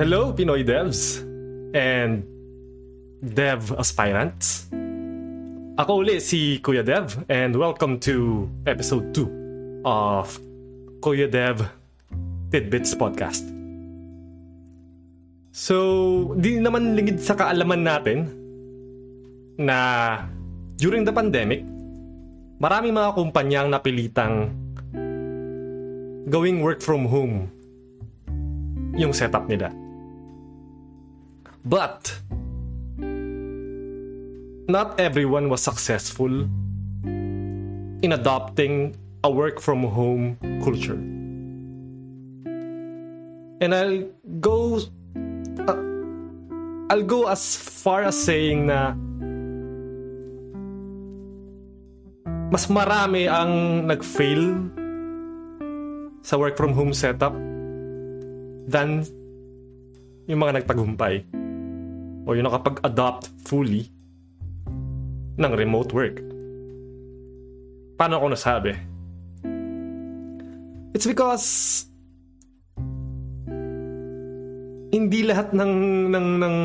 Hello, Pinoy devs and dev aspirants. Ako uli si Kuya Dev and welcome to episode 2 of Kuya Dev Tidbits Podcast. So, di naman lingid sa kaalaman natin na during the pandemic, maraming mga kumpanya ang napilitang gawing work from home yung setup nila. But, not everyone was successful in adopting a work from home culture. And I'll go uh, I'll go as far as saying na mas marami ang nag-fail sa work from home setup than yung mga nagtagumpay o yung nakapag-adopt fully ng remote work. Paano ako nasabi? It's because hindi lahat ng ng ng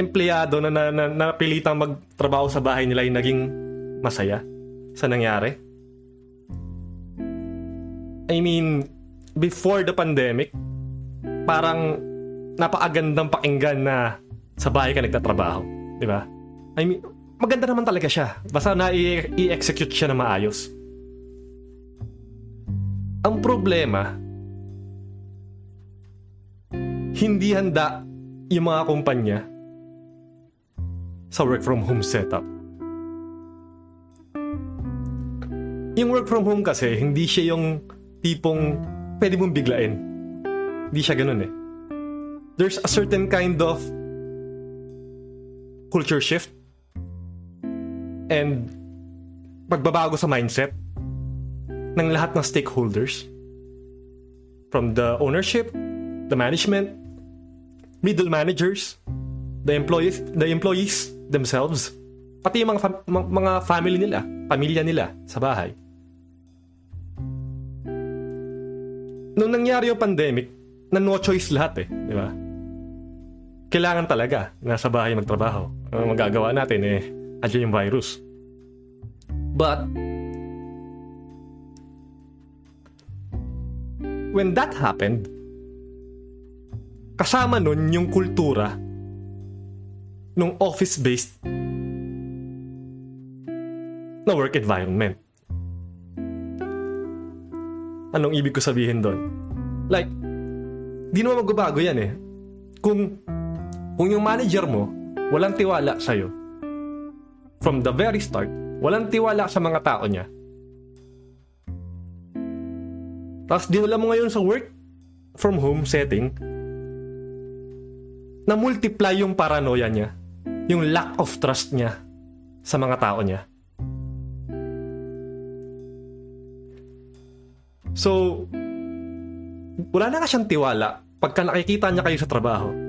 empleyado na, na, na napilitang magtrabaho sa bahay nila ay naging masaya sa nangyari. I mean, before the pandemic, parang napakagandang pakinggan na sa bahay ka nagtatrabaho. Di ba? I mean, maganda naman talaga siya. Basta na i-execute siya na maayos. Ang problema, hindi handa yung mga kumpanya sa work from home setup. Yung work from home kasi, hindi siya yung tipong pwede mong biglain. Hindi siya ganun eh there's a certain kind of culture shift and pagbabago sa mindset ng lahat ng stakeholders from the ownership, the management, middle managers, the employees, the employees themselves, pati yung mga, fam- mga family nila, pamilya nila sa bahay. Nung nangyari yung pandemic, na no choice lahat eh, di ba? Kailangan talaga nasa bahay magtrabaho. Ang magagawa natin eh, andyan yung virus. But, when that happened, kasama nun yung kultura ng office-based na work environment. Anong ibig ko sabihin doon? Like, di naman magbabago yan eh. Kung kung yung manager mo, walang tiwala sa'yo, from the very start, walang tiwala sa mga tao niya, tapos dinala mo ngayon sa work from home setting, na multiply yung paranoia niya, yung lack of trust niya sa mga tao niya. So, wala na ka siyang tiwala pagka nakikita niya kayo sa trabaho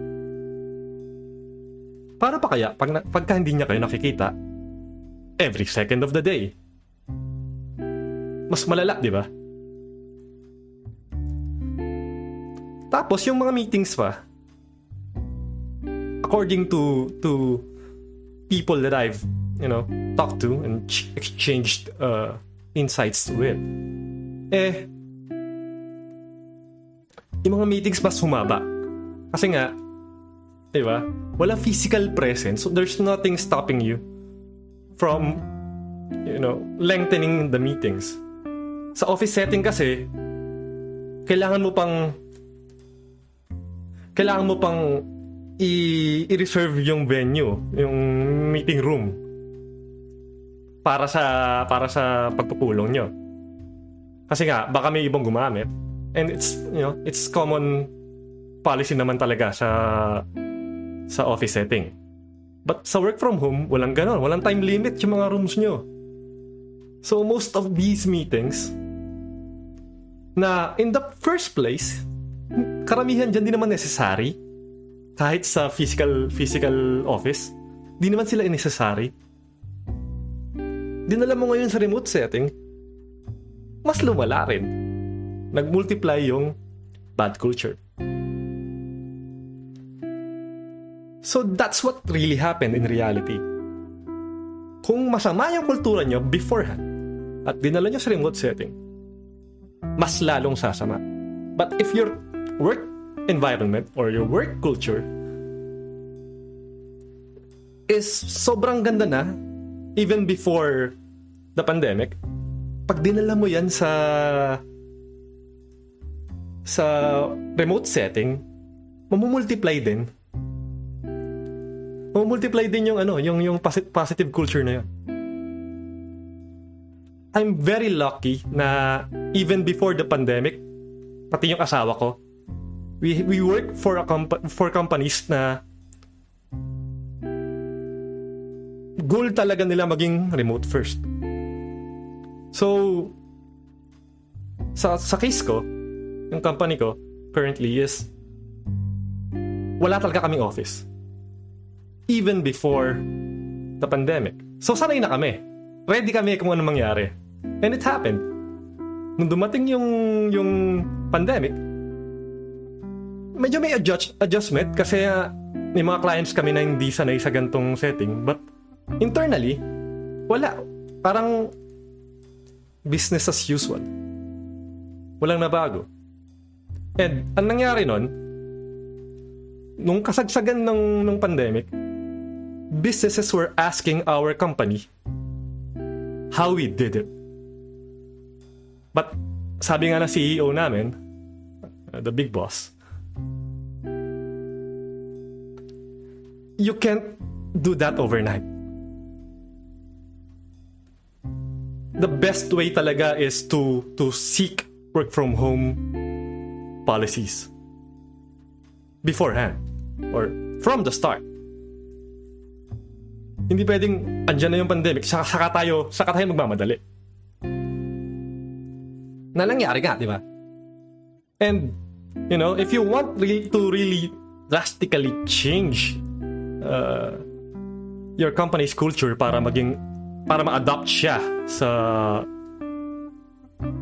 Paano pa kaya pag, pagka hindi niya kayo nakikita every second of the day? Mas malala, di ba? Tapos yung mga meetings pa, according to to people that I've you know talked to and ch- exchanged uh, insights with, eh yung mga meetings mas humaba. Kasi nga, di ba? Wala physical presence. So there's nothing stopping you from, you know, lengthening the meetings. Sa office setting kasi, kailangan mo pang kailangan mo pang i-reserve yung venue, yung meeting room para sa para sa pagpupulong nyo. Kasi nga baka may ibang gumamit and it's you know, it's common policy naman talaga sa sa office setting. But sa work from home, walang ganon. Walang time limit yung mga rooms nyo. So most of these meetings, na in the first place, karamihan dyan di naman necessary. Kahit sa physical physical office, di naman sila necessary. Dinala mo ngayon sa remote setting, mas lumala rin. Nag-multiply yung bad culture. So that's what really happened in reality. Kung masama yung kultura nyo beforehand at dinala nyo sa remote setting, mas lalong sasama. But if your work environment or your work culture is sobrang ganda na even before the pandemic, pag dinala mo yan sa sa remote setting, mamumultiply din multiply din yung ano, yung yung positive culture na yun. I'm very lucky na even before the pandemic, pati yung asawa ko, we we work for a comp- for companies na goal talaga nila maging remote first. So sa sa case ko, yung company ko currently is wala talaga kaming office even before the pandemic. So sanay na kami. Ready kami kung ano mangyari. And it happened. Nung dumating yung yung pandemic, medyo may adjust, adjustment kasi uh, may mga clients kami na hindi sanay sa gantong setting. But internally, wala. Parang business as usual. Walang nabago. And ang nangyari nun, nung kasagsagan ng, ng pandemic, businesses were asking our company how we did it. But sabi nga na CEO namin, uh, the big boss, you can't do that overnight. The best way talaga is to to seek work from home policies beforehand or from the start. Hindi pwedeng andyan na yung pandemic, saka, saka tayo, saka tayo magmamadali. Na nangyari nga, di ba? And, you know, if you want really, to really drastically change uh, your company's culture para maging, para ma-adopt siya sa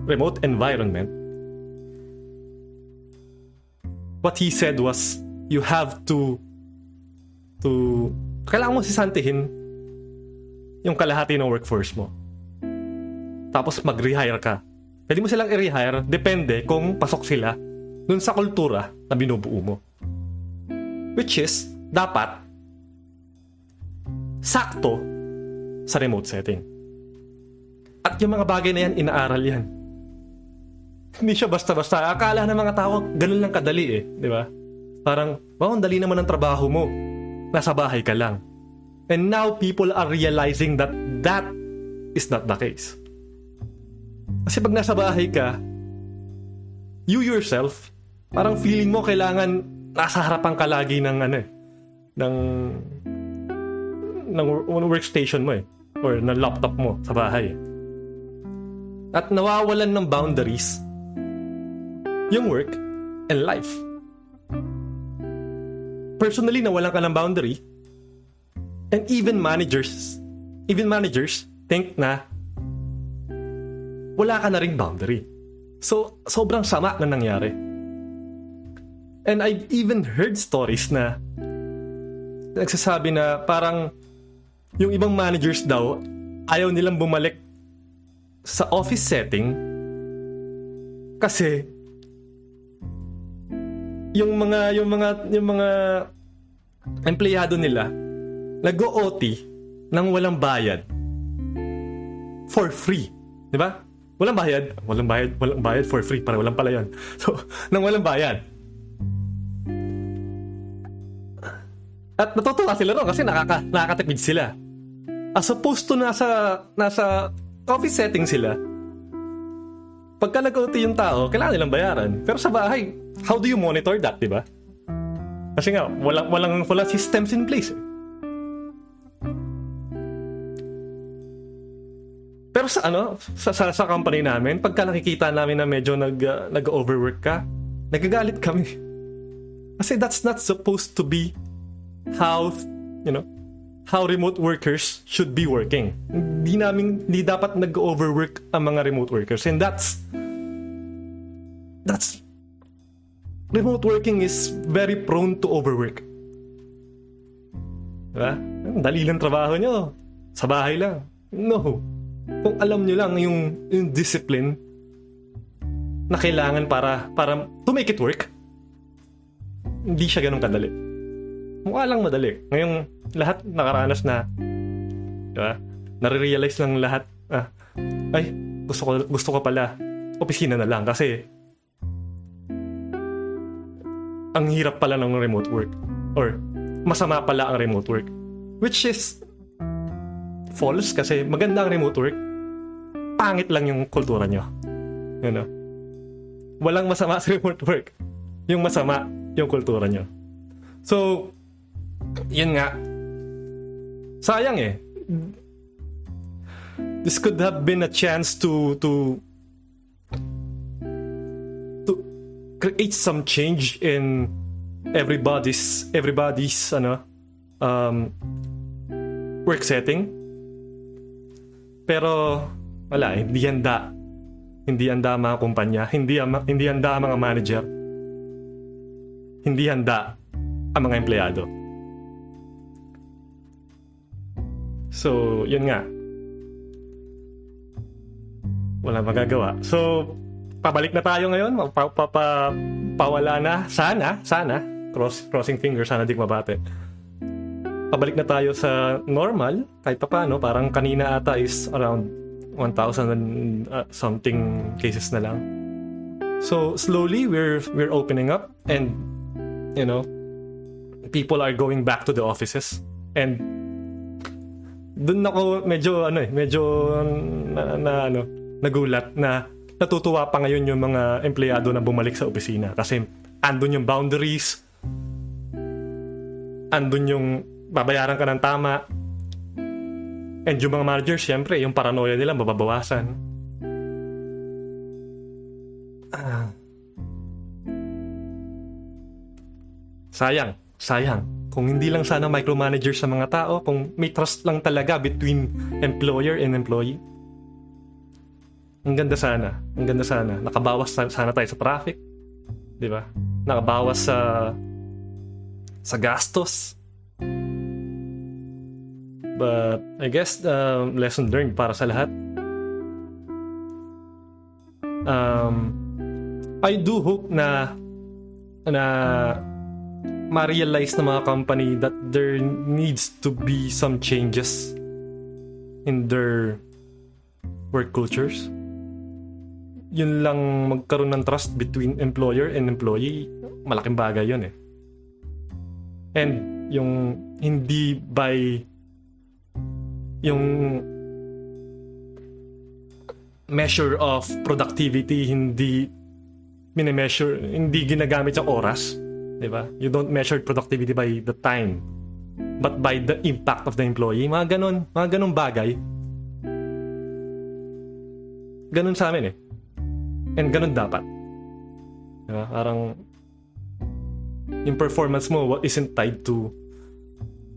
remote environment, what he said was, you have to to kailangan mo sisantihin yung kalahati ng workforce mo. Tapos mag-rehire ka. Pwede mo silang i-rehire, depende kung pasok sila dun sa kultura na binubuo mo. Which is, dapat sakto sa remote setting. At yung mga bagay na yan, inaaral yan. Hindi siya basta-basta. Akala ng mga tao, ganun lang kadali eh. Di ba? Parang, wow, ang dali naman ng trabaho mo. Nasa bahay ka lang. And now people are realizing that that is not the case. Kasi pag nasa bahay ka, you yourself, parang feeling mo kailangan nasa harapan ka lagi ng ano eh, ng ng workstation mo eh or ng laptop mo sa bahay. At nawawalan ng boundaries yung work and life. Personally, nawalan ka ng boundary And even managers, even managers think na wala ka na ring boundary. So, sobrang sama na nangyari. And I've even heard stories na nagsasabi na parang yung ibang managers daw ayaw nilang bumalik sa office setting kasi yung mga yung mga yung mga empleyado nila nag-OT nang walang bayad for free. Di ba? Walang bayad. Walang bayad. Walang bayad for free. Para walang pala yun. So, nang walang bayad. At natutuwa sila ron kasi nakaka, nakakatipid sila. As opposed to nasa, nasa office setting sila, pagka nag-OT yung tao, kailangan nilang bayaran. Pero sa bahay, how do you monitor that, di ba? Kasi nga, walang, walang, walang systems in place. Eh. Sa ano, sa, sa, sa company namin, pagka nakikita namin na medyo nag, uh, nag-overwork ka, nagagalit kami. Kasi that's not supposed to be how, you know, how remote workers should be working. Hindi namin, hindi dapat nag-overwork ang mga remote workers. And that's, that's, remote working is very prone to overwork. Diba? Dali lang trabaho nyo. Sa bahay lang. No. Kung alam nyo lang yung, yung discipline na kailangan para, para to make it work, hindi siya ganun kadali. Mukha lang madali. Ngayong lahat nakaranas na, diba? Nare-realize lang lahat, ah, ay, gusto ko, gusto ko pala, opisina na lang kasi ang hirap pala ng remote work. Or, masama pala ang remote work. Which is false kasi maganda ang remote work. Pangit lang yung kultura nyo. You know? Walang masama sa remote work. Yung masama, yung kultura nyo. So, yun nga. Sayang eh. This could have been a chance to to to create some change in everybody's everybody's ano um work setting. Pero wala, hindi handa. Hindi handa ang mga kumpanya, hindi hindi handa ang mga manager. Hindi handa ang mga empleyado. So, yun nga. Wala magagawa. So, pabalik na tayo ngayon. Pa, pa, pa, pawala na. Sana, sana. Cross, crossing fingers, sana di mabate. Pabalik na tayo sa normal. Kahit pa paano, parang kanina ata is around 1,000 and uh, something cases na lang. So, slowly, we're, we're opening up and, you know, people are going back to the offices. And doon ako medyo ano eh, medyo na, na ano, nagulat na natutuwa pa ngayon yung mga empleyado na bumalik sa opisina kasi andun yung boundaries, andun yung babayaran ka ng tama, and yung mga managers, syempre, yung paranoia nila mababawasan. Ah. Sayang, sayang. Kung hindi lang sana micromanager sa mga tao, kung may trust lang talaga between employer and employee. Ang ganda sana. Ang ganda sana. Nakabawas sana tayo sa traffic. Di ba? Nakabawas sa sa gastos. But I guess uh, lesson learned para sa lahat. Um, I do hope na na ma-realize ng mga company that there needs to be some changes in their work cultures. Yun lang magkaroon ng trust between employer and employee, malaking bagay yun eh. And yung hindi by yung measure of productivity hindi mini-measure, hindi ginagamit sa oras 'Di ba? You don't measure productivity by the time, but by the impact of the employee. Mga ganun, mga ganun bagay. Ganun sa amin eh. And ganun dapat. Diba? Parang yung performance mo isn't tied to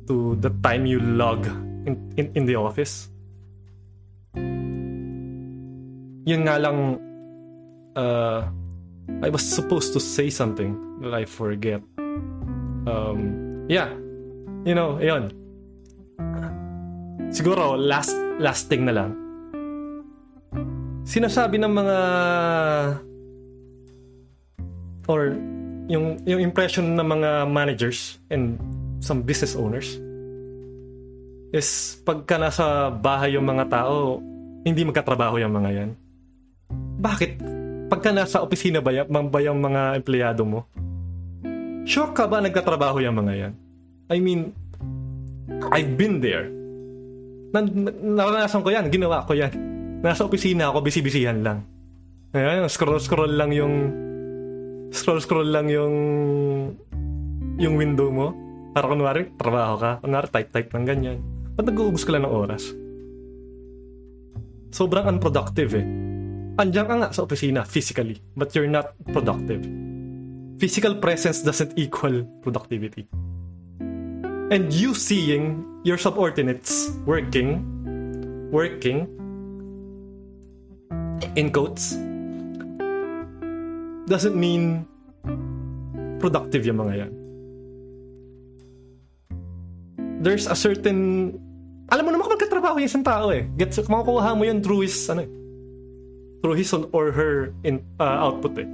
to the time you log in, in, in the office. Yun nga lang uh, I was supposed to say something that I forget. Um, yeah. You know, ayun. Siguro, last, last thing na lang. Sinasabi ng mga or yung yung impression ng mga managers and some business owners is pagka nasa bahay yung mga tao, hindi magkatrabaho yung mga yan. Bakit? pagka nasa opisina ba, yan, ba yung mga empleyado mo, sure ka ba nagkatrabaho yung mga yan? I mean, I've been there. Na, naranasan ko yan, ginawa ko yan. Nasa opisina ako, bisibisihan lang. Ayan, scroll-scroll lang yung scroll-scroll lang yung yung window mo. Para kunwari, trabaho ka. Kunwari, type-type lang ganyan. Ba't nag-uubos ka lang ng oras? Sobrang unproductive eh andyan ka nga sa opisina physically, but you're not productive. Physical presence doesn't equal productivity. And you seeing your subordinates working, working, in quotes, doesn't mean productive yung mga yan. There's a certain alam mo naman kung magkatrabaho yung isang tao eh. Gets, makukuha mo yun through his, ano eh, through his or her in, uh, output eh.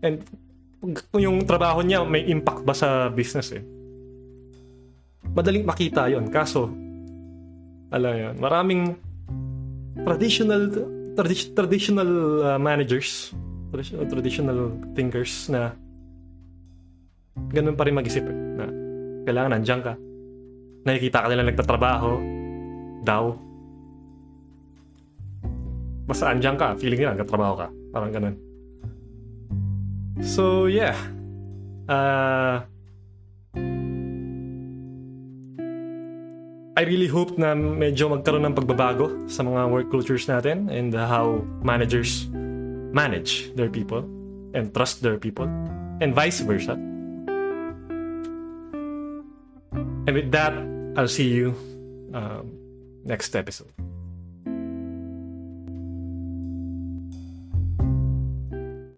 And yung trabaho niya may impact ba sa business eh. Madaling makita yon Kaso, alam yan, maraming traditional tradi- traditional uh, managers, traditional, traditional thinkers na ganun pa rin mag-isip eh, kailangan nandiyan ka. Nakikita ka nila nagtatrabaho daw. Basta andyan ka, feeling nila nagtatrabaho ka. Parang ganun. So, yeah. Uh, I really hope na medyo magkaroon ng pagbabago sa mga work cultures natin and how managers manage their people and trust their people and vice versa. And with that, I'll see you um, next episode.